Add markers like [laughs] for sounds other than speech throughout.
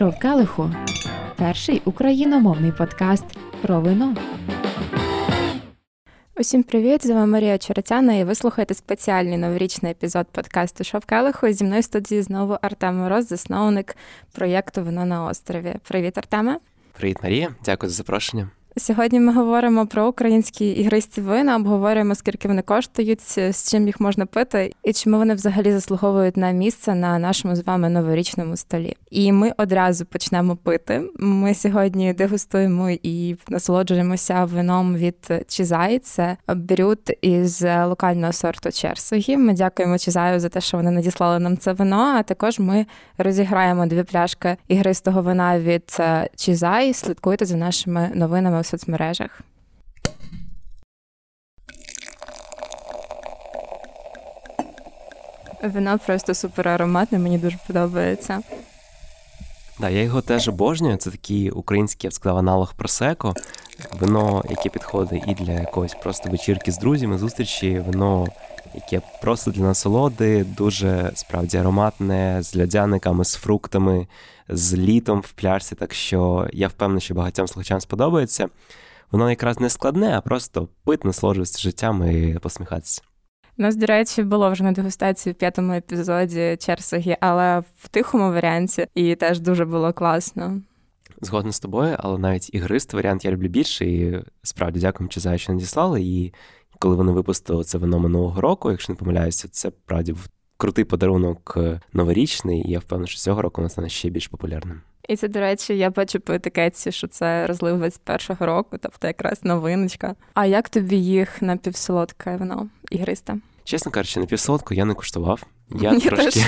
Що в келиху? Перший україномовний подкаст про вино. Усім привіт! З вами Марія Черетяна, і ви слухаєте спеціальний новорічний епізод подкасту Шов в келиху». Зі мною в студії знову Артем Мороз, засновник проєкту Вино на острові. Привіт, Артеме! Привіт, Марія! Дякую за запрошення. Сьогодні ми говоримо про українські ігристі вина, обговорюємо, скільки вони коштують, з чим їх можна пити, і чому вони взагалі заслуговують на місце на нашому з вами новорічному столі. І ми одразу почнемо пити. Ми сьогодні дегустуємо і насолоджуємося вином від Чізай. Це брют із локального сорту Черсогі. Ми дякуємо Чізаю за те, що вони надіслали нам це вино. А також ми розіграємо дві пляшки ігристого вина від Чізай. Слідкуйте за нашими новинами у соцмережах. Вино просто супер ароматне, мені дуже подобається. Да, я його теж обожнюю. Це такий український, я б сказав, аналог просеко. Вино, яке підходить і для якоїсь просто вечірки з друзями, зустрічі, вино, яке просто для насолоди, дуже справді ароматне, з льодяниками, з фруктами, з літом в пляшці. Так що я впевнений, що багатьом слухачам сподобається. Воно якраз не складне, а просто пит, насолоджуватися життям і посміхатися. У нас, до речі, було вже на дегустації в п'ятому епізоді Черсогі, але в тихому варіанті, і теж дуже було класно. Згодна з тобою, але навіть ігристий варіант я люблю більше. І справді дякую Чизаю, що надіслали. І коли вони випустили це вино минулого року, якщо не помиляюся, це правді був крутий подарунок новорічний, і я впевнений, що цього року воно стане ще більш популярним. І це, до речі, я бачу по етикетці, що це розлив 21-го року, тобто якраз новиночка. А як тобі їх напівсолодке вино ігристе? Чесно кажучи, напівсолодку я не куштував. [laughs] Я, я трошки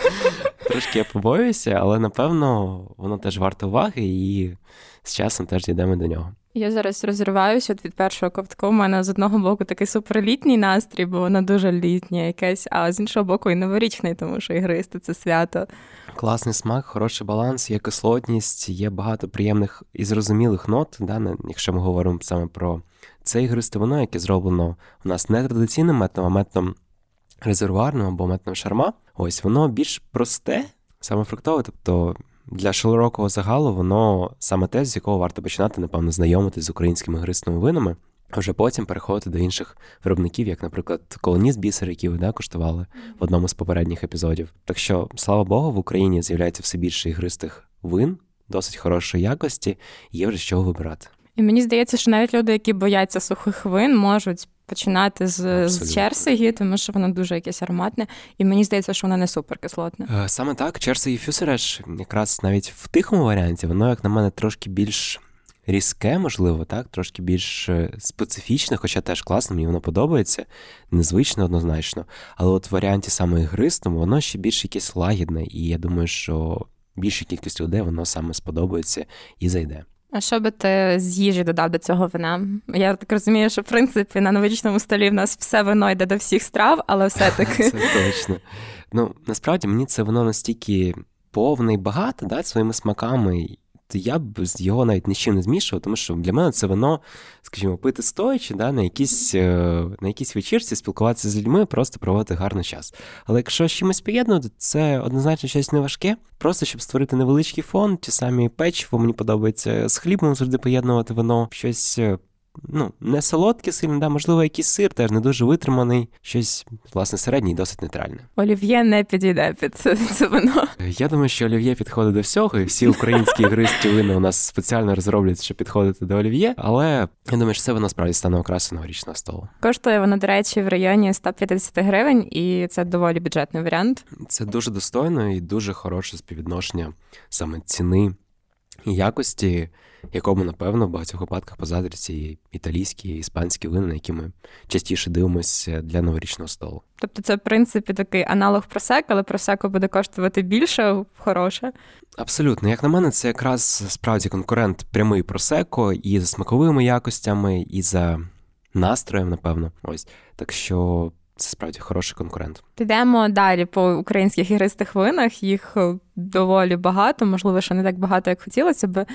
[laughs] трошки я побоююся, але напевно воно теж варте уваги, і з часом теж дійдемо до нього. Я зараз розриваюся від першого ковтку. У мене з одного боку такий суперлітній настрій, бо воно дуже літнє якесь, а з іншого боку, і новорічний, тому що ігристи це свято. Класний смак, хороший баланс, є кислотність, є багато приємних і зрозумілих нот, да, якщо ми говоримо саме про це ігристе вино, яке зроблено у нас не традиційним методом, а методом резервуарним або методом шарма. Ось воно більш просте, саме фруктове, тобто. Для широкого загалу воно саме те, з якого варто починати, напевно, знайомитись з українськими грисними винами, а вже потім переходити до інших виробників, як, наприклад, колоніст бісер, які ви да, куштували в одному з попередніх епізодів. Так що, слава Богу, в Україні з'являється все більше ігристих вин, досить хорошої якості, є вже з чого вибирати. І мені здається, що навіть люди, які бояться сухих вин, можуть починати з з черсигі, тому що воно дуже якесь ароматне, і мені здається, що воно не суперкислотне. Е, саме так, черсигі фюсереш, якраз навіть в тихому варіанті, воно, як на мене, трошки більш різке, можливо, так, трошки більш е, специфічне, хоча теж класно, мені воно подобається, незвично однозначно. Але от в варіанті саме ігристому, воно ще більш якесь лагідне, і я думаю, що більша кількість людей воно саме сподобається і зайде. А що би ти з їжі додав до цього вина? Я так розумію, що в принципі на новорічному столі в нас все вино йде до всіх страв, але [laughs] все-таки. Це точно. Ну, насправді мені це вино настільки повне і багато, да, своїми смаками то я б його навіть нічим не змішував, тому що для мене це воно, скажімо, пити стоячи, да, на якійсь е, на якійсь вечірці, спілкуватися з людьми, просто проводити гарний час. Але якщо з чимось поєднувати, це однозначно щось неважке, просто щоб створити невеличкий фон, ті самі печиво, мені подобається з хлібом завжди поєднувати вино, щось е, ну, не солодке сильно, да, можливо, якийсь сир теж не дуже витриманий, щось, власне, середній, досить нейтральне. Олів'є не підійде під це, це вино. Я думаю, що олів'є підходить до всього, і всі українські ігристі вина у нас спеціально розроблять, щоб підходити до олів'є, але я думаю, що це воно справді стане окрасою новорічного столу. Коштує воно, до речі, в районі 150 гривень, і це доволі бюджетний варіант. Це дуже достойно і дуже хороше співвідношення саме ціни і якості якому, напевно, в багатьох випадках позадрі ці італійські і іспанські вини, на які ми частіше дивимося для новорічного столу. Тобто, це в принципі такий аналог просек, але просеко буде коштувати більше, хороше. Абсолютно, як на мене, це якраз справді конкурент прямий просеко і за смаковими якостями, і за настроєм, напевно. Ось так що. Це справді хороший конкурент. Підемо далі по українських ігристих винах. Їх доволі багато, можливо, що не так багато, як хотілося би.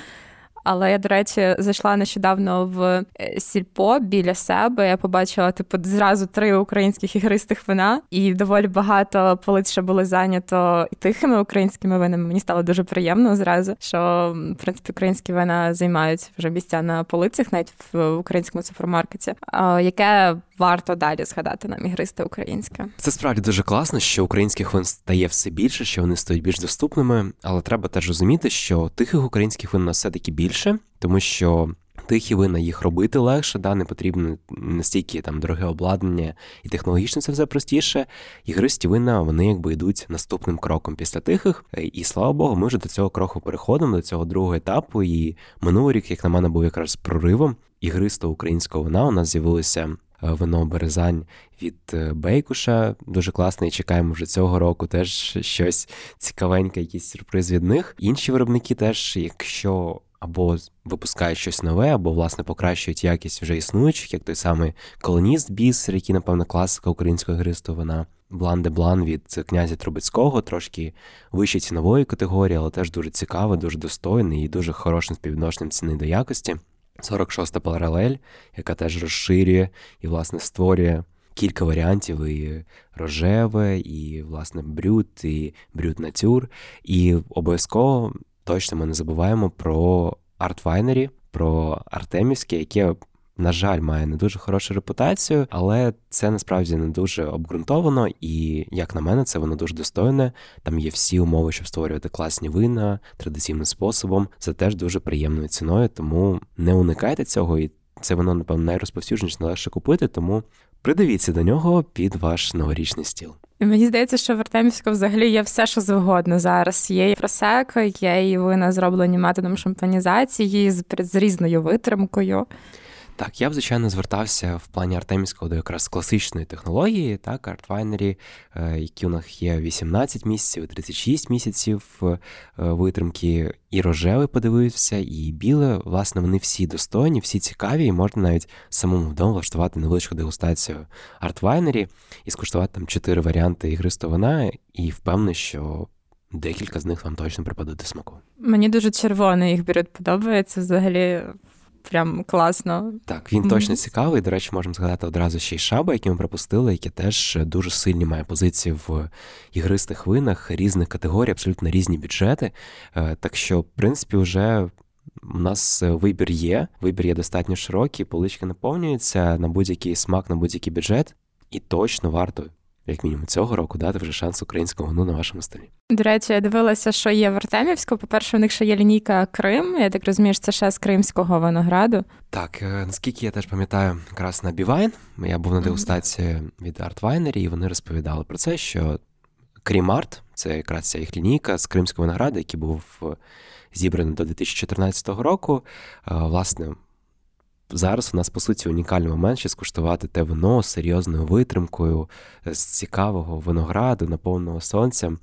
Але я, до речі, зайшла нещодавно в е, сільпо біля себе. Я побачила типу зразу три українських ігристих вина, і доволі багато полиць ще було зайнято тихими українськими винами. Мені стало дуже приємно зразу, що в принципі українські вина займають вже місця на полицях, навіть в українському супермаркеті. Яке варто далі згадати нам ігристи українське? Це справді дуже класно, що українських вин стає все більше, що вони стають більш доступними, але треба теж розуміти, що тихих українських вин на все таки більше, тому що. Тихі вина їх робити легше, да, не потрібно настільки там дороге обладнання і технологічно це все простіше. Ігристі вина вони якби йдуть наступним кроком після тихих. І слава Богу, ми вже до цього кроку переходимо, до цього другого етапу. І минулий рік, як на мене, був якраз проривом ігристого українського вина. У нас з'явилося е, вино Березань від е, Бейкуша. Дуже класне, і чекаємо вже цього року. Теж щось цікавеньке, якийсь сюрприз від них. Інші виробники теж, якщо або випускають щось нове, або, власне, покращують якість вже існуючих, як той самий колоніст бісер, який, напевно, класика українського гристу вина. Блан де Блан від князя Трубецького, трошки вище цінової категорії, але теж дуже цікавий, дуже достойний і дуже хорошим співвідношенням ціни до якості. 46-та паралель, яка теж розширює і, власне, створює кілька варіантів: і рожеве, і, власне, брют, і брют натюр. І обов'язково точно ми не забуваємо про артвайнері, про Артемівське, яке. На жаль, має не дуже хорошу репутацію, але це насправді не дуже обґрунтовано, і як на мене, це воно дуже достойне. Там є всі умови, щоб створювати класні вина традиційним способом. Це теж дуже приємною ціною, тому не уникайте цього, і це воно, напевно, найрозповсюдженіше, найлегше купити, тому придивіться до нього під ваш новорічний стіл. Мені здається, що в Артемівську взагалі є все, що завгодно зараз. Є і просеко, є і вина зроблені методом шампанізації з, з різною витримкою. Так, я б, звичайно, звертався в плані Артемівського до якраз класичної технології, так, артвайнері, які у них є 18 місяців, 36 місяців е, витримки, і рожевий подивився, і біле, власне, вони всі достойні, всі цікаві, і можна навіть самому вдома влаштувати невеличку дегустацію артвайнері і скуштувати там чотири варіанти ігристого вина, і впевнений, що. Декілька з них вам точно припадуть до смаку. Мені дуже червоний їх бірют подобається взагалі прям класно. Так, він точно цікавий. До речі, можемо згадати одразу ще й шаба, які ми пропустили, які теж дуже сильні має позиції в ігристих винах різних категорій, абсолютно різні бюджети. Е, так що, в принципі, вже. У нас вибір є, вибір є достатньо широкий, полички наповнюються на будь-який смак, на будь-який бюджет, і точно варто як мінімум цього року дати вже шанс українського вину на вашому столі. До речі, я дивилася, що є в Артемівську. По-перше, у них ще є лінійка Крим. Я так розумію, що це ще з кримського винограду. Так, е, наскільки я теж пам'ятаю, якраз на BeWine я був на дегустації від Artwinery, і вони розповідали про це, що Krimart, це якраз ця їх лінійка з кримського винограду, який був е, зібраний до 2014 року. Е, власне, зараз у нас, по суті, унікальний момент ще скуштувати те вино з серйозною витримкою, з цікавого винограду, наповненого сонцем,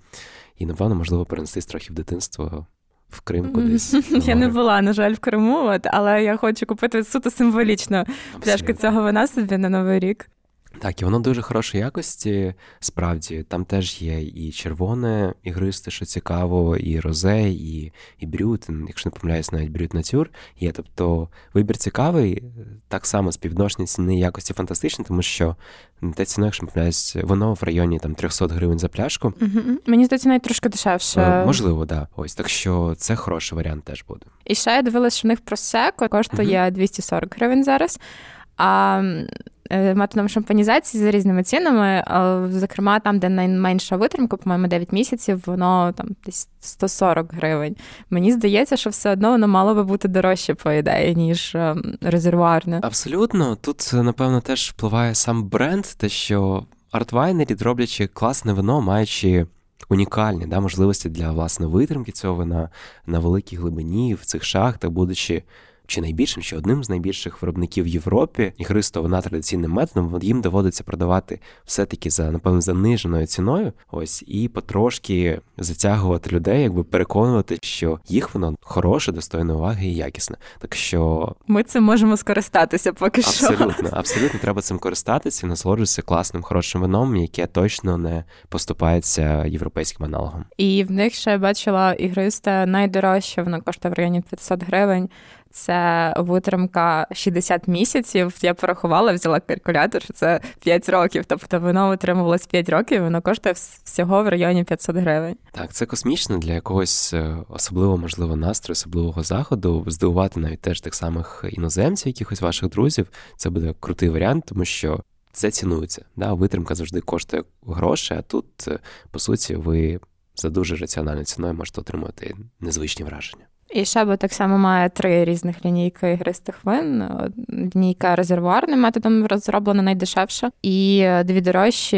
і, напевно, можливо, перенестись трохи в дитинство. В Крим кудись. [laughs] Я не була, на жаль, в Криму, от, але я хочу купити суто символічно пляшку цього вина собі на Новий рік. Так, і воно дуже хорошої якості. Справді, там теж є і червоне ігристе, що цікаво, і розе, і і брют, якщо не помиляюсь, навіть брют натюр є. Тобто вибір цікавий, так само співвідношення ціни якості фантастичні, тому що те ціно, якщо не помиляюсь, воно в районі там 300 гривень за пляшку. Угу. Мені здається, навіть трошки дешевше. Е, можливо, так. Да. Ось так що це хороший варіант теж буде. І ще я дивилася, що в них просеко коштує угу. 240 гривень зараз. А Е, методом шампанізації за різними цінами. Зокрема, там, де найменша витримка, по-моєму, 9 місяців, воно там десь 140 гривень. Мені здається, що все одно воно мало би бути дорожче, по ідеї, ніж е, резервуарне. Абсолютно. Тут, напевно, теж впливає сам бренд, те, що артвайнері, роблячи класне вино, маючи. Унікальні да, можливості для власне витримки цього вина на великій глибині в цих шахтах, будучи чи найбільшим, чи одним з найбільших виробників в Європі. Ігристого вина традиційним методом їм доводиться продавати все-таки за напевно заниженою ціною. Ось і потрошки затягувати людей, якби переконувати, що їх воно хороше, достойне уваги і якісне. Так що ми цим можемо скористатися поки що. Абсолютно, [laughs] абсолютно треба цим користатися і насолоджуватися класним хорошим вином, яке точно не поступається європейським аналогом. І в них ще бачила ігриста найдорожче, вона коштує в районі 500 гривень. Це витримка 60 місяців. Я порахувала, взяла калькулятор, що це 5 років. Тобто воно утримувалось 5 років, воно коштує всього в районі 500 гривень. Так, це космічно для якогось е, особливого, можливо, настрою, особливого заходу. Здивувати навіть теж тих самих іноземців, якихось ваших друзів. Це буде крутий варіант, тому що. Це цінується. Да? Витримка завжди коштує гроші, а тут, е, по суті, ви за дуже раціональною ціною можете отримати незвичні враження. І Шеба так само має три різних лінійки ігристих вин. Лінійка резервуарним методом розроблена найдешевша. І дві дорожчі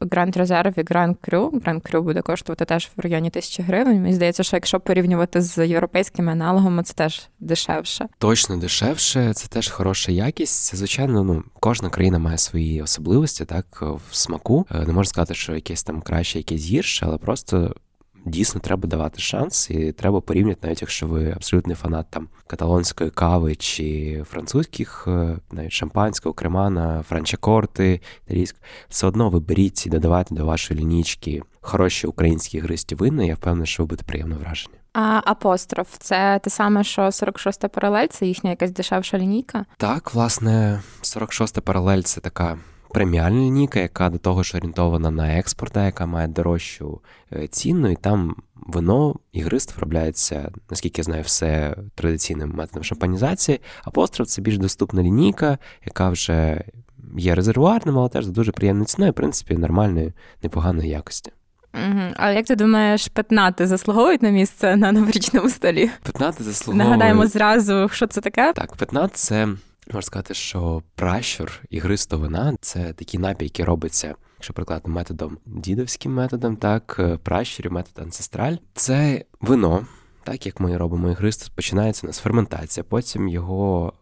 Grand Reserve і Grand Cru. Grand Cru буде коштувати теж в районі тисячі гривень. Мені здається, що якщо порівнювати з європейськими аналогами, це теж дешевше. Точно дешевше, це теж хороша якість. Це, звичайно, ну кожна країна має свої особливості, так в смаку. Не можна сказати, що якесь там краще, якесь гірше, але просто дійсно треба давати шанс, і треба порівняти, навіть якщо ви абсолютний фанат там каталонської кави чи французьких, е, навіть шампанського, кремана, франчакорти, італійського, все одно ви беріть і додавайте до вашої лінічки хороші українські гристі вина. Я впевнений, що ви будете приємно вражені. А апостроф це те саме, що 46-та паралель, це їхня якась дешевша лінійка? Так, власне, 46-та паралель це така преміальна лінійка, яка до того ж орієнтована на експорт, яка має дорожчу е, ціну, і там вино ігрист виробляється, наскільки я знаю, все традиційним методом шампанізації. Апостроф це більш доступна лінійка, яка вже є резервуарним, але теж за дуже приємною ціною, в принципі, нормальної, непоганої якості. Угу. А як ти думаєш, петнати заслуговують на місце на новорічному столі? Петнати заслуговують. Нагадаємо зразу, що це таке? Так, петнат це Можна сказати, що пращур ігристо вина це такий напій, який робиться, якщо прикладно методом дідовським методом, так е, пращурів, метод анцестраль. Це вино, так як ми робимо ігристо, починається у нас ферментація, потім його.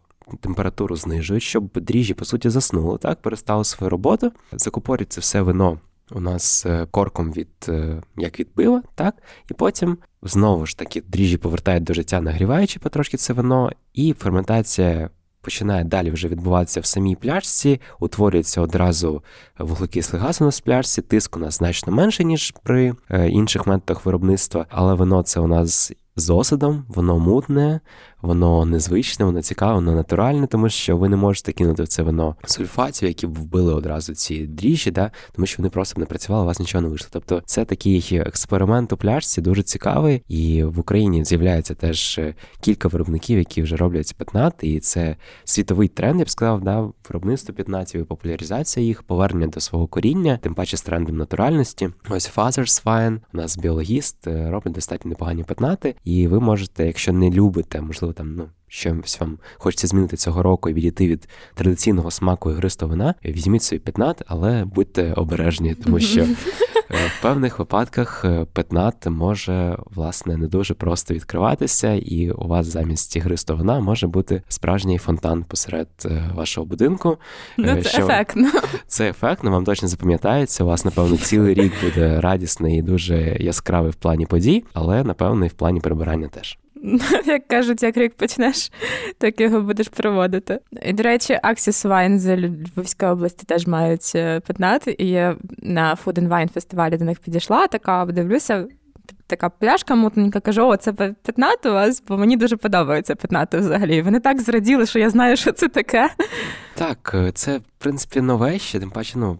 Температуру знижують, щоб дріжджі, по суті, заснули, так, перестали свою роботу. Закупорюють це все вино у нас е, корком від е, як від пива, так, і потім знову ж таки дріжджі повертають до життя, нагріваючи потрошки це вино, і ферментація починає далі вже відбуватися в самій пляшці, утворюється одразу вуглекислий газ у нас в пляшці, тиск у нас значно менше, ніж при е, інших методах виробництва, але вино це у нас з осадом, воно мутне, воно незвичне, воно цікаве, воно натуральне, тому що ви не можете кинути в це вино сульфатів, які б вбили одразу ці дріжджі, да? тому що вони просто б не працювали, у вас нічого не вийшло. Тобто це такий експеримент у пляшці, дуже цікавий. І в Україні з'являється теж е, кілька виробників, які вже роблять пятнат, і це світовий тренд, я б сказав, да? виробництво п'ятнатів і популяризація їх, повернення до свого коріння, тим паче з трендом натуральності. Ось Father's Wine, у нас біологіст, е, робить достатньо непогані пятнати, і ви можете, якщо не любите, можливо там, ну, щось вам хочеться змінити цього року і відійти від традиційного смаку ігристого вина, візьміть собі пятнат, але будьте обережні, тому що [laughs] в певних випадках петнат може власне не дуже просто відкриватися, і у вас замість ігристого вина може бути справжній фонтан посеред е, вашого будинку. Ну, Це що... ефектно. Це ефектно, вам точно запам'ятається. У вас, напевно, цілий рік буде радісний і дуже яскравий в плані подій, але напевно і в плані прибирання теж. [laughs] Як кажуть, як рік почнеш, так його будеш проводити. І, до речі, Axis Wine з Львівської області теж мають е, пятнати. І я на Food and Wine фестивалі до них підійшла, така дивлюся. Така пляшка мутненька, кажу, о, це пятнат у вас, бо мені дуже подобається пятнати взагалі. Вони так зраділи, що я знаю, що це таке. Так, е, це, в принципі, нове ще, тим паче, ну,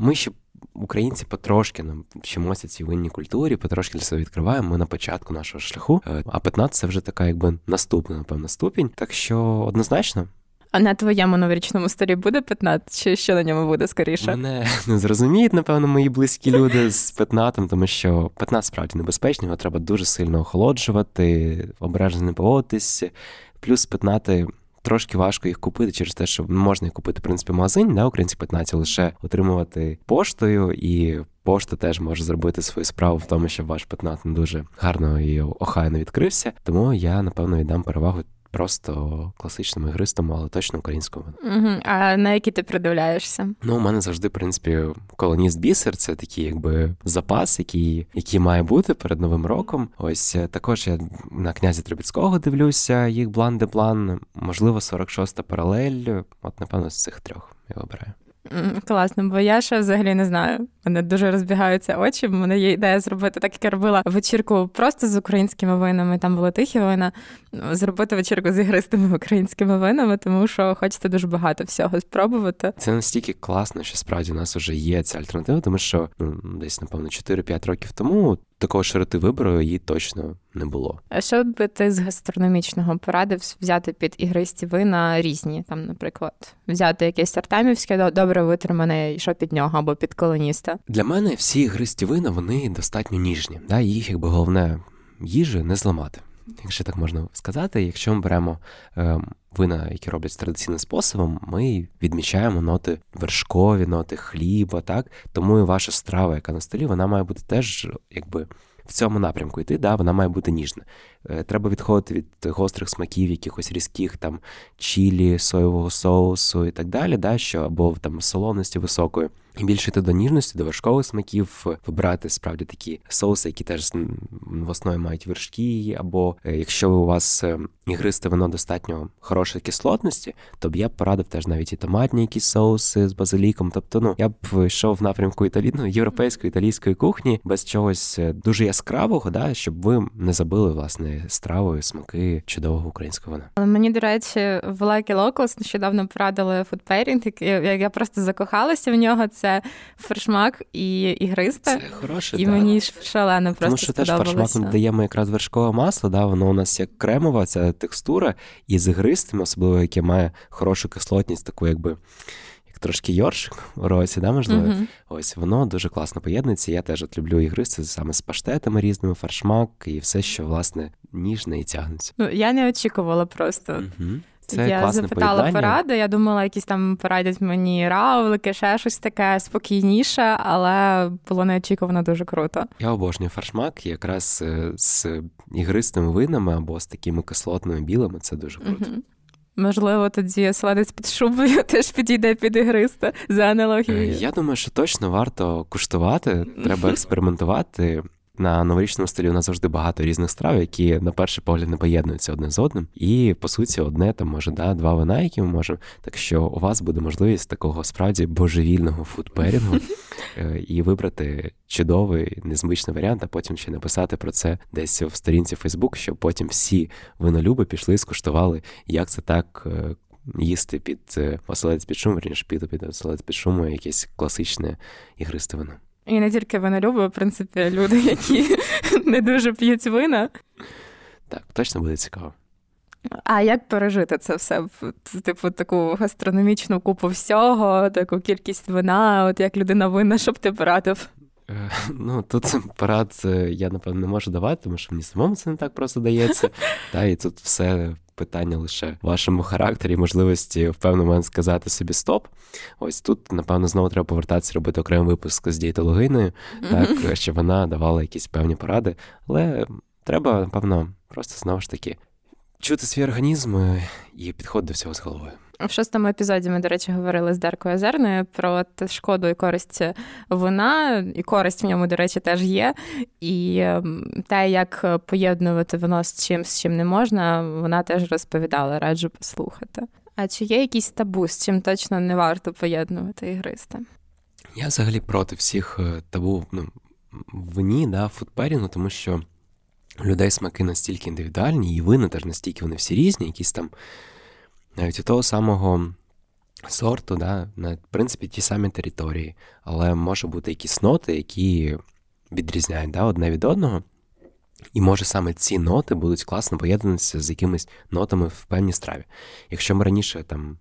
ми ще українці потрошки нам вчимося цій винній культурі, потрошки для себе відкриваємо. Ми на початку нашого шляху. Е, а 15 це вже така, якби наступна, напевно, ступінь. Так що однозначно. А на твоєму новорічному столі буде 15, чи що на ньому буде скоріше? Мене [laughs] не зрозуміють, напевно, мої близькі люди з петнатом, тому що 15 справді небезпечний, його треба дуже сильно охолоджувати, обережно не поводитись. Плюс петнати трошки важко їх купити через те, що можна їх купити в принципі в магазині, да, українці 15 лише отримувати поштою, і пошта теж може зробити свою справу в тому, щоб ваш 15 не дуже гарно і охайно відкрився. Тому я напевно віддам перевагу просто класичним ігристом, але точно українському. Угу. А на які ти придивляєшся? Ну, у мене завжди, в принципі, колоніст бісер це такий, якби запас, який який має бути перед новим роком. Ось е, також я на князя Трубіцького дивлюся, їх блан де план, можливо, 46-та паралель. От, напевно, з цих трьох я вибираю. Класно, бо я ще взагалі не знаю. Мене дуже розбігаються очі. У мене є ідея зробити, так як я робила вечірку просто з українськими винами. Там були тихі вина. Зробити вечірку з ігристими українськими винами, тому що хочеться дуже багато всього спробувати. Це настільки класно, що справді у нас вже є ця альтернатива, тому що ну десь напевно 4-5 років тому такого широти вибору її точно не було. А що би ти з гастрономічного порадив взяти під ігристі вина різні? Там, наприклад, взяти якесь артемівське добре витримане, і що під нього або під колоніста? Для мене всі ігристі вина вони достатньо ніжні. Да? Їх якби головне їжі не зламати. Якщо так можна сказати, якщо ми беремо е, вина, які роблять традиційним способом, ми відмічаємо ноти вершкові, ноти хліба, так тому і ваша страва, яка на столі, вона має бути теж якби в цьому напрямку йти, да, вона має бути ніжна. Е, треба відходити від гострих смаків, якихось різких там чілі, соєвого соусу і так далі, да, що або там солоності високої. І більше йти до ніжності, до вершкових смаків, вибирати справді такі соуси, які теж в основі мають вершки, або е, якщо у вас е, ігристе вино достатньо хорошої кислотності, то б я б порадив теж навіть і томатні якісь соуси з базиліком. Тобто, ну я б йшов в напрямку італі... ну, європейської італійської кухні без чогось дуже яскравого, да, щоб ви не забили власне стравою смаки чудового українського вина. Мені, до речі, в Lucky Locals нещодавно порадили food pairing, я, я просто закохалася в нього. Це фершмак і ігристе. Це хороше, І так. мені шалено просто Тому що теж фершмак даємо якраз вершкове масло, да, воно у нас як кремова, ця текстура, і з ігристим, особливо яке має хорошу кислотність, таку якби трошки йоршик у році, да, можливо. Uh-huh. Ось воно дуже класно поєднується. Я теж от люблю ігри саме з паштетами різними, фаршмак і все, що власне ніжне і тягнеться. Ну я не очікувала просто. Uh-huh. Це я запитала поєднання. поради. Я думала, якісь там порадять мені равлики, ще щось таке спокійніше, але було неочікувано дуже круто. Я обожнюю фаршмак, якраз е, з ігристими винами або з такими кислотними білими. Це дуже круто. Uh-huh. Можливо, тоді сладець під шубою [laughs] теж підійде під ігриста за аналогією. Е, я думаю, що точно варто куштувати, треба [laughs] експериментувати. На новорічному столі у нас завжди багато різних страв, які на перший погляд не поєднуються одне з одним. І по суті, одне там може да, два вина, які ми можемо. Так що у вас буде можливість такого справді божевільного фудперінгу [laughs] і вибрати чудовий, незвичний варіант, а потім ще написати про це десь в сторінці Фейсбук, щоб потім всі винолюби пішли, скуштували, як це так. Е, їсти під е, оселець під шумом, верніше під під оселець під шумом якесь класичне ігристе вино. І не тільки винолюби, в принципі, люди, які [laughs] не дуже п'ють вина. Так, точно буде цікаво. А як пережити це все? Типу, таку гастрономічну купу всього, таку кількість вина, от як людина винна, щоб ти порадив? Е, [laughs] ну, тут [laughs] порад я, напевно, не можу давати, тому що мені самому це не так просто дається. [laughs] Та, І тут все питання лише в вашому характері, можливості в певний момент сказати собі стоп. Ось тут, напевно, знову треба повертатися, робити окремий випуск з дієтологиною, так, щоб вона давала якісь певні поради. Але треба, напевно, просто знову ж таки чути свій організм і підходити до всього з головою. В шостому епізоді ми, до речі, говорили з Даркою Озерною про шкоду і користь вина, і користь в ньому, до речі, теж є. І ем, те, як поєднувати вино з чим, з чим не можна, вона теж розповідала, раджу послухати. А чи є якісь табу, з чим точно не варто поєднувати ігристи? Я взагалі проти всіх е, табу ну, в вині, да, фудперінгу, тому що людей смаки настільки індивідуальні, і вина теж настільки вони всі різні, якісь там навіть у того самого сорту, да, на в принципі, ті самі території, але може бути якісь ноти, які відрізняють да, одне від одного. І може саме ці ноти будуть класно поєднатися з якимись нотами в певній страві. Якщо ми раніше там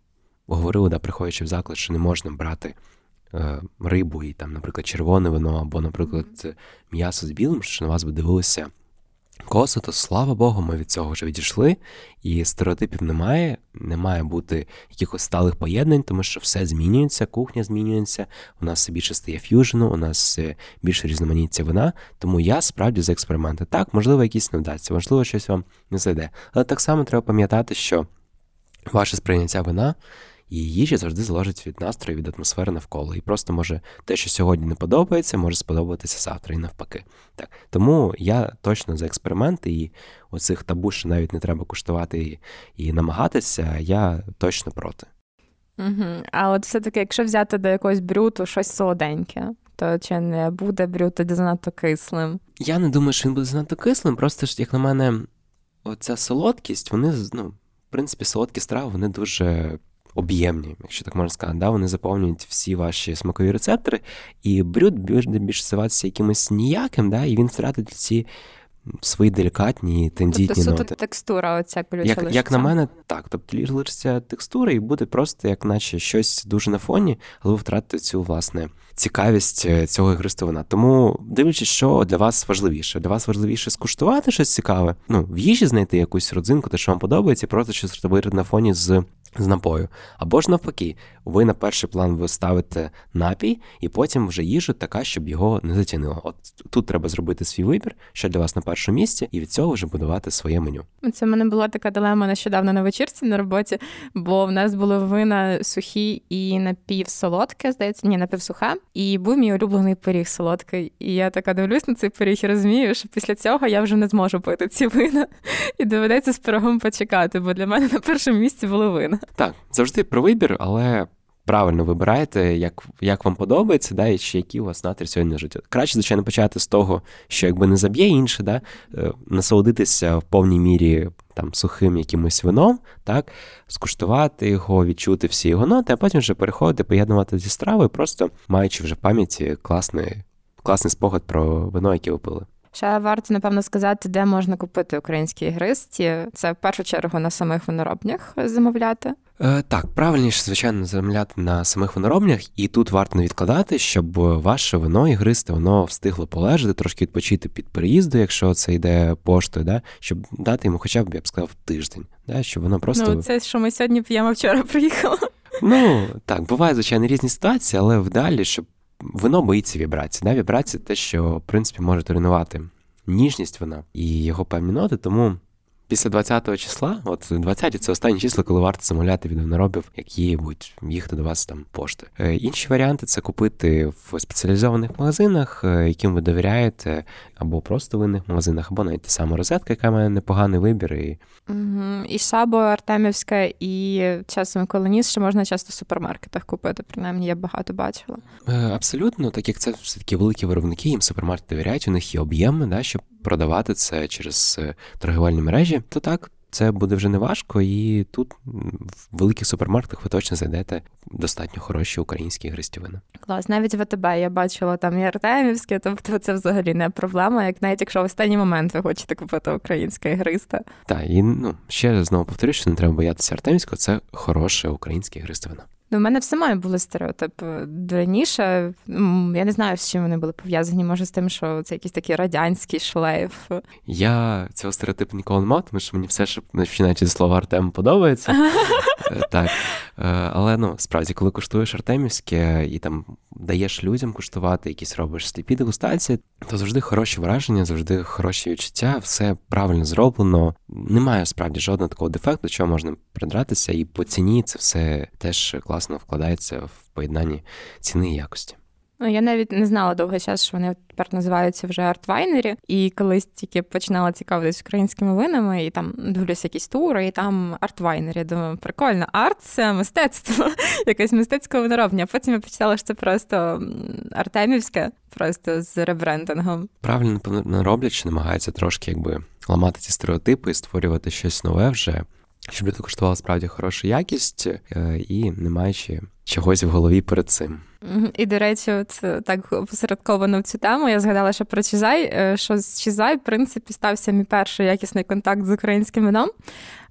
говорили, да, приходячи в заклад, що не можна брати е, рибу і там, наприклад, червоне вино, або, наприклад, м'ясо з білим, що на вас би дивилися абрикоси, то слава Богу, ми від цього вже відійшли, і стереотипів немає, не має бути якихось сталих поєднань, тому що все змінюється, кухня змінюється, у нас все більше стає ф'южену, у нас більше різноманіття вина. Тому я справді за експерименти. Так, можливо, якісь не вдасться, можливо, щось вам не зайде. Але так само треба пам'ятати, що ваше сприйняття вина. І їжі завжди залежить від настрою, від атмосфери навколо. І просто може те, що сьогодні не подобається, може сподобатися завтра і навпаки. Так тому я точно за експерименти і оцих табу, що навіть не треба куштувати і, і намагатися, я точно проти. Угу. А от все-таки, якщо взяти до якогось брюту щось солоденьке, то чи не буде брюто занадто кислим? Я не думаю, що він буде занадто кислим, просто ж, як на мене, оця солодкість, вони ну, в принципі, солодкі страви, вони дуже об'ємні, якщо так можна сказати. Да? Вони заповнюють всі ваші смакові рецептори, і брюд буде більше здаватися якимось ніяким, да? і він втратить ці свої делікатні, тендітні тобто, ноти. текстура оця як, як на мене, так. Тобто лишиться текстура і буде просто, як наче щось дуже на фоні, але ви втратите цю власне цікавість е, цього ігристого вина. Тому дивлячись, що для вас важливіше. Для вас важливіше скуштувати щось цікаве, ну в їжі знайти якусь родзинку, те, що вам подобається, просто щось робити на фоні з з напою. Або ж навпаки, ви на перший план ви ставите напій, і потім вже їжу така, щоб його не затягнуло. От тут треба зробити свій вибір, що для вас на першому місці, і від цього вже будувати своє меню. Це в мене була така дилема нещодавно на вечірці на роботі, бо в нас були вина сухі і напівсолодке, здається, ні, напівсуха. І був мій улюблений пиріг солодкий. І я така дивлюсь на цей пиріг і розумію, що після цього я вже не зможу пити ці вина. [laughs] І доведеться з пирогом почекати, бо для мене на першому місці були вина. Так, завжди про вибір, але правильно вибирайте, як як вам подобається, да, і чи які у вас настрій сьогодні життя. Краще, звичайно, почати з того, що якби не заб'є інше, да, е, насолодитися в повній мірі там сухим якимось вином, так, скуштувати його, відчути всі його ноти, а потім вже переходити, поєднувати зі стравою, просто маючи вже в пам'яті класний, класний спогад про вино, яке ви пили. Ще варто напевно сказати, де можна купити українські ігристі. Це в першу чергу на самих виноробнях замовляти. Е, Так, правильніше, звичайно, замовляти на самих виноробнях, і тут варто не відкладати, щоб ваше вино ігристе, воно встигло полежати, трошки відпочити під переїзду, якщо це йде поштою, да, щоб дати йому хоча б, я б сказав, тиждень, да, щоб воно просто. Ну, це що ми сьогодні п'ємо вчора приїхали. Ну так, бувають звичайно різні ситуації, але вдалі, щоб Вино боїться вібрації. Да? Вібрація те, що в принципі може тренувати ніжність вона і його певні ноти. Тому після 20-го числа, от 20-ті це останні числа, коли варто замовляти від виноробів, які будуть їхати до вас там пошти. Е, інші варіанти це купити в спеціалізованих магазинах, е, яким ви довіряєте, або просто в винних магазинах, або навіть та сама розетка, яка має непоганий вибір. І Угу. І Шабо, Артемівська, і часом колоніс ще можна часто в супермаркетах купити. Принаймні, я багато бачила. Е, абсолютно, так як це все таки великі виробники, їм супермаркети довіряють, у них є об'єми, да, щоб продавати це через е, торгівельні мережі, то так. Це буде вже не важко, і тут в великих супермаркетах ви точно знайдете достатньо хороші українські гристівини. Клас, навіть в АТБ я бачила там і Артемівське, тобто це взагалі не проблема, як навіть якщо в останній момент ви хочете купити українське ігристе. Так, і ну ще знову повторюю, що не треба боятися Артемівського, це хороше українське гристовина. Ну, у мене в самої були стереотипи раніше. Я не знаю, з чим вони були пов'язані. Може, з тим, що це якийсь такий радянський шлейф. Я цього стереотипу ніколи не мав, тому що мені все, що починаючи зі слова Артем, подобається. [laughs] Е, так. Е, але ну, справді, коли куштуєш Артемівське і там даєш людям куштувати, якісь робиш сліпі дегустації, то завжди хороші враження, завжди хороші відчуття, все правильно зроблено. Немає справді жодного такого дефекту, чого можна придратися, і по ціні це все теж класно вкладається в поєднанні ціни і якості. Ну, я навіть не знала довгий час, що вони тепер називаються вже артвайнері. І колись тільки починала цікавитись українськими винами, і там дивлюся якісь тури, і там артвайнері. Думаю, прикольно, арт це мистецтво, [laughs] якесь мистецьке виноробня. Потім я почитала, що це просто артемівське, просто з ребрендингом. Правильно напевно роблять, намагаються трошки якби ламати ці стереотипи і створювати щось нове вже. Щоб люди коштували справді хорошу якість е, і не маючи чогось в голові перед цим. І, до речі, от е, так опосередковано в цю тему я згадала, що про Чизай, е, що з Чизай, в принципі, стався мій перший якісний контакт з українським вином.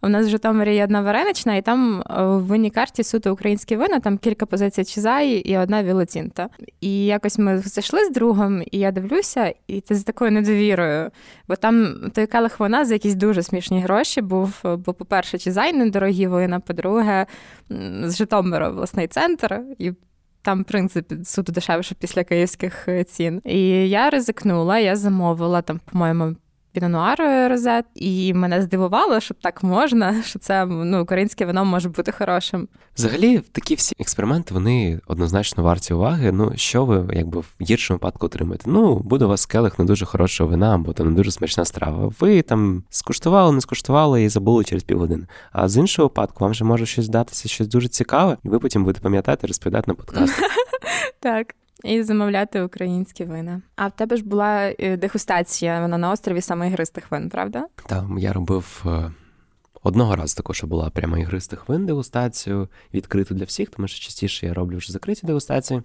У нас в Житомирі є одна варенична, і там е, в винній карті суто українські вина, там кілька позицій Чизаї і одна Вілоцінта. І якось ми зайшли з другом, і я дивлюся, і ти з такою недовірою. Бо там той келих вина за якісь дуже смішні гроші був. Бо, по-перше, Чизай недорогі вина, по-друге, з Житомира власний центр. і там, в принципі, суто дешевше після київських е, цін. І я ризикнула, я замовила там, по-моєму, пінонуар розет, і мене здивувало, що так можна, що це ну, українське вино може бути хорошим. Взагалі, такі всі експерименти вони однозначно варті уваги. Ну, що ви якби в гіршому випадку отримаєте? Ну, буде у вас келих не дуже хорошого вина, або там не дуже смачна страва. Ви там скуштували, не скуштували і забули через півгодини. А з іншого випадку вам же може щось здатися, щось дуже цікаве, і ви потім будете пам'ятати, розповідати на подкаст. [laughs] Так. І замовляти українські вина. А в тебе ж була е, дегустація вона на острові саме ігристих вин, правда? Так, я робив е, одного разу також була прямо ігристих вин дегустацію, відкриту для всіх, тому що частіше я роблю вже закриті дегустації.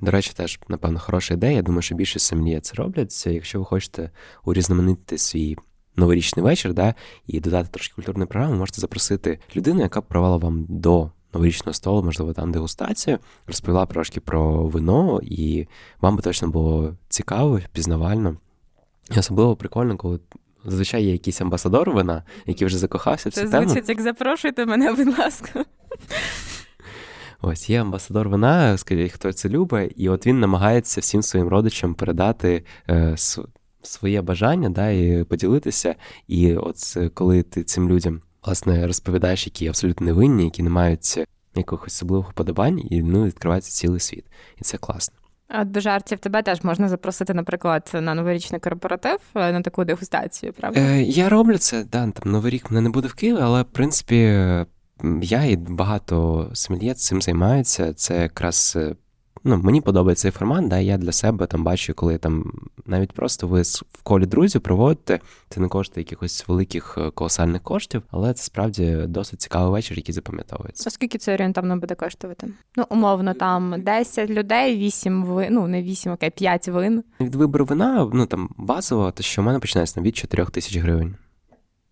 До речі, теж, напевно, хороша ідея. Я думаю, що більше сомельє це роблять. Якщо ви хочете урізноманітити свій новорічний вечір, да, і додати трошки культурної програми, можете запросити людину, яка провела вам до новорічного столу, можливо, там дегустацію, розповіла трошки про вино, і вам би точно було цікаво, пізнавально. І особливо прикольно, коли. Зазвичай є якийсь амбасадор вина, який вже закохався в цю Це тему. звучить, як запрошуйте мене, будь ласка. Ось є амбасадор вина, скажіть, хто це любить, і от він намагається всім своїм родичам передати е, своє бажання да, і поділитися. І от коли ти цим людям власне розповідаєш, які абсолютно невинні, які не мають якихось особливих подобань, і ну, відкривається цілий світ. І це класно. А до жартів тебе теж можна запросити, наприклад, на новорічний корпоратив е, на таку дегустацію, правда? Е, Я роблю це, да, там Новий рік мене не буде в Києві, але в принципі я і багато сомельє цим займаються. Це якраз е, ну, мені подобається цей формат, да, я для себе там бачу, коли там навіть просто ви в колі друзів проводите, це не коштує якихось великих е, колосальних коштів, але це справді досить цікавий вечір, який запам'ятовується. А скільки це орієнтовно буде коштувати? Ну, умовно, там 10 людей, 8 вин, ну не 8, окей, 5 вин. Від вибору вина, ну там базово, то що в мене починається від 4 тисяч гривень.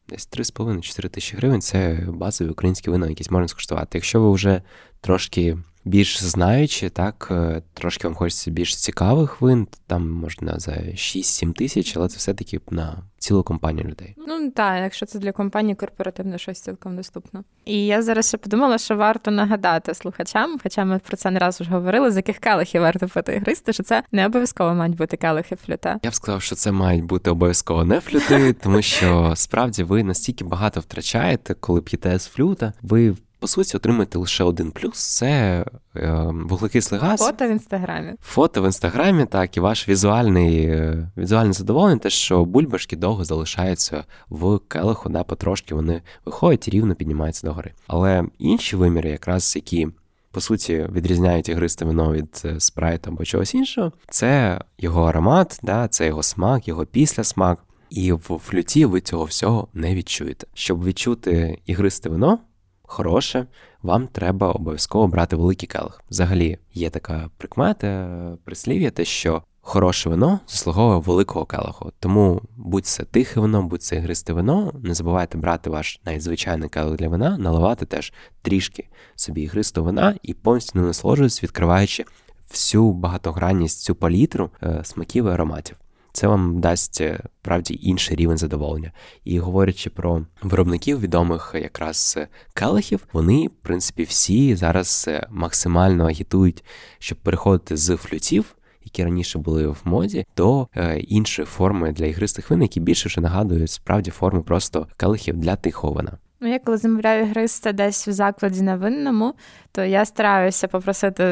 Десь 3,5-4 тисячі гривень це базові українські вина, якісь можна скуштувати. Якщо ви вже трошки більш знаючи, так е, трошки вам хочеться більш цікавих вин, там можна за 6-7 тисяч, але це все-таки на цілу компанію людей. Ну так, якщо це для компанії корпоративне щось цілком доступно. І я зараз ще подумала, що варто нагадати слухачам, хоча ми про це не раз вже говорили, з яких келихів варто пити гристи, що це не обов'язково мають бути келихи флюте. Я б сказав, що це мають бути обов'язково не флюти, тому що справді ви настільки багато втрачаєте, коли п'єте з флюта. Ви по суті, отримаєте лише один плюс це е, вуглекислий газ. Фото в інстаграмі. Фото в інстаграмі, так, і ваш візуальний е, візуальне задоволення, те, що бульбашки довго залишаються в келиху, да, потрошки вони виходять і рівно піднімаються догори. Але інші виміри, якраз які. По суті, відрізняють ігристе вино від е, спрайту або чогось іншого. Це його аромат, да, це його смак, його післясмак. І в флюті ви цього всього не відчуєте. Щоб відчути ігристе вино, хороше, вам треба обов'язково брати великий келих. Взагалі є така прикмета, прислів'я, те, що хороше вино заслуговує великого келиху. Тому будь це тихе вино, будь це ігристе вино, не забувайте брати ваш найзвичайний келих для вина, наливати теж трішки собі ігристого вина і повністю не насолоджуйтесь, відкриваючи всю багатогранність, цю палітру е, смаків і ароматів це вам дасть е, правді інший рівень задоволення. І говорячи про виробників відомих якраз е, келихів, вони, в принципі, всі зараз е, максимально агітують, щоб переходити з флютів. Які раніше були в моді, до іншої форми для ігристих вин, які більше вже нагадують справді форми просто келихів для тихого вина. Ну, я коли замовляю гристи десь в закладі на винному, то я стараюся попросити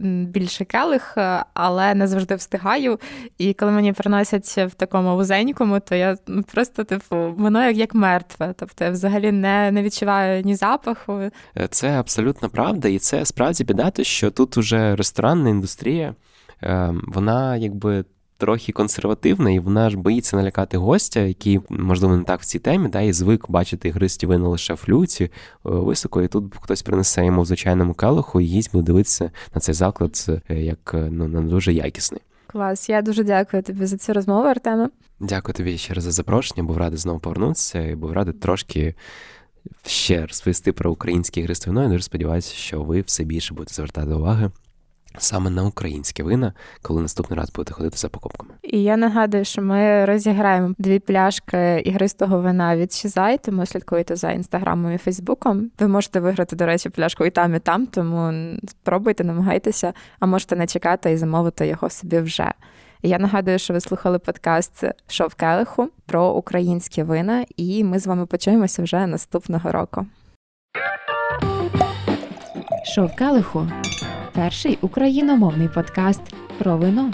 більше келих, але не завжди встигаю. І коли мені приносять в такому вузенькому, то я ну, просто, типу, воно як мертве. Тобто я взагалі не не відчуваю ні запаху. Е, це абсолютно правда, і це справді біда, що тут уже ресторанна індустрія, ем, вона якби трохи консервативна, і вона ж боїться налякати гостя, який, можливо, не так в цій темі, да, і звик бачити ігристі вина лише в флюці е, високо, і тут хтось принесе йому в звичайному келиху і їсть буде дивитися на цей заклад е, як ну, не дуже якісний. Клас, я дуже дякую тобі за цю розмову, Артеме. Дякую тобі ще раз за запрошення. Був радий знову повернутися і був радий трошки ще розповісти про українське ігристе вино. Я дуже сподіваюся, що ви все більше будете звертати уваги саме на українське вина, коли наступний раз будете ходити за покупками. І я нагадую, що ми розіграємо дві пляшки ігристого вина від Шізай, тому слідкуйте за інстаграмом і Фейсбуком. Ви можете виграти, до речі, пляшку і там, і там, тому спробуйте, намагайтеся, а можете не чекати і замовити його собі вже. Я нагадую, що ви слухали подкаст «Шов келиху про українські вина, і ми з вами почуємося вже наступного року. Шов келиху перший україномовний подкаст про вино.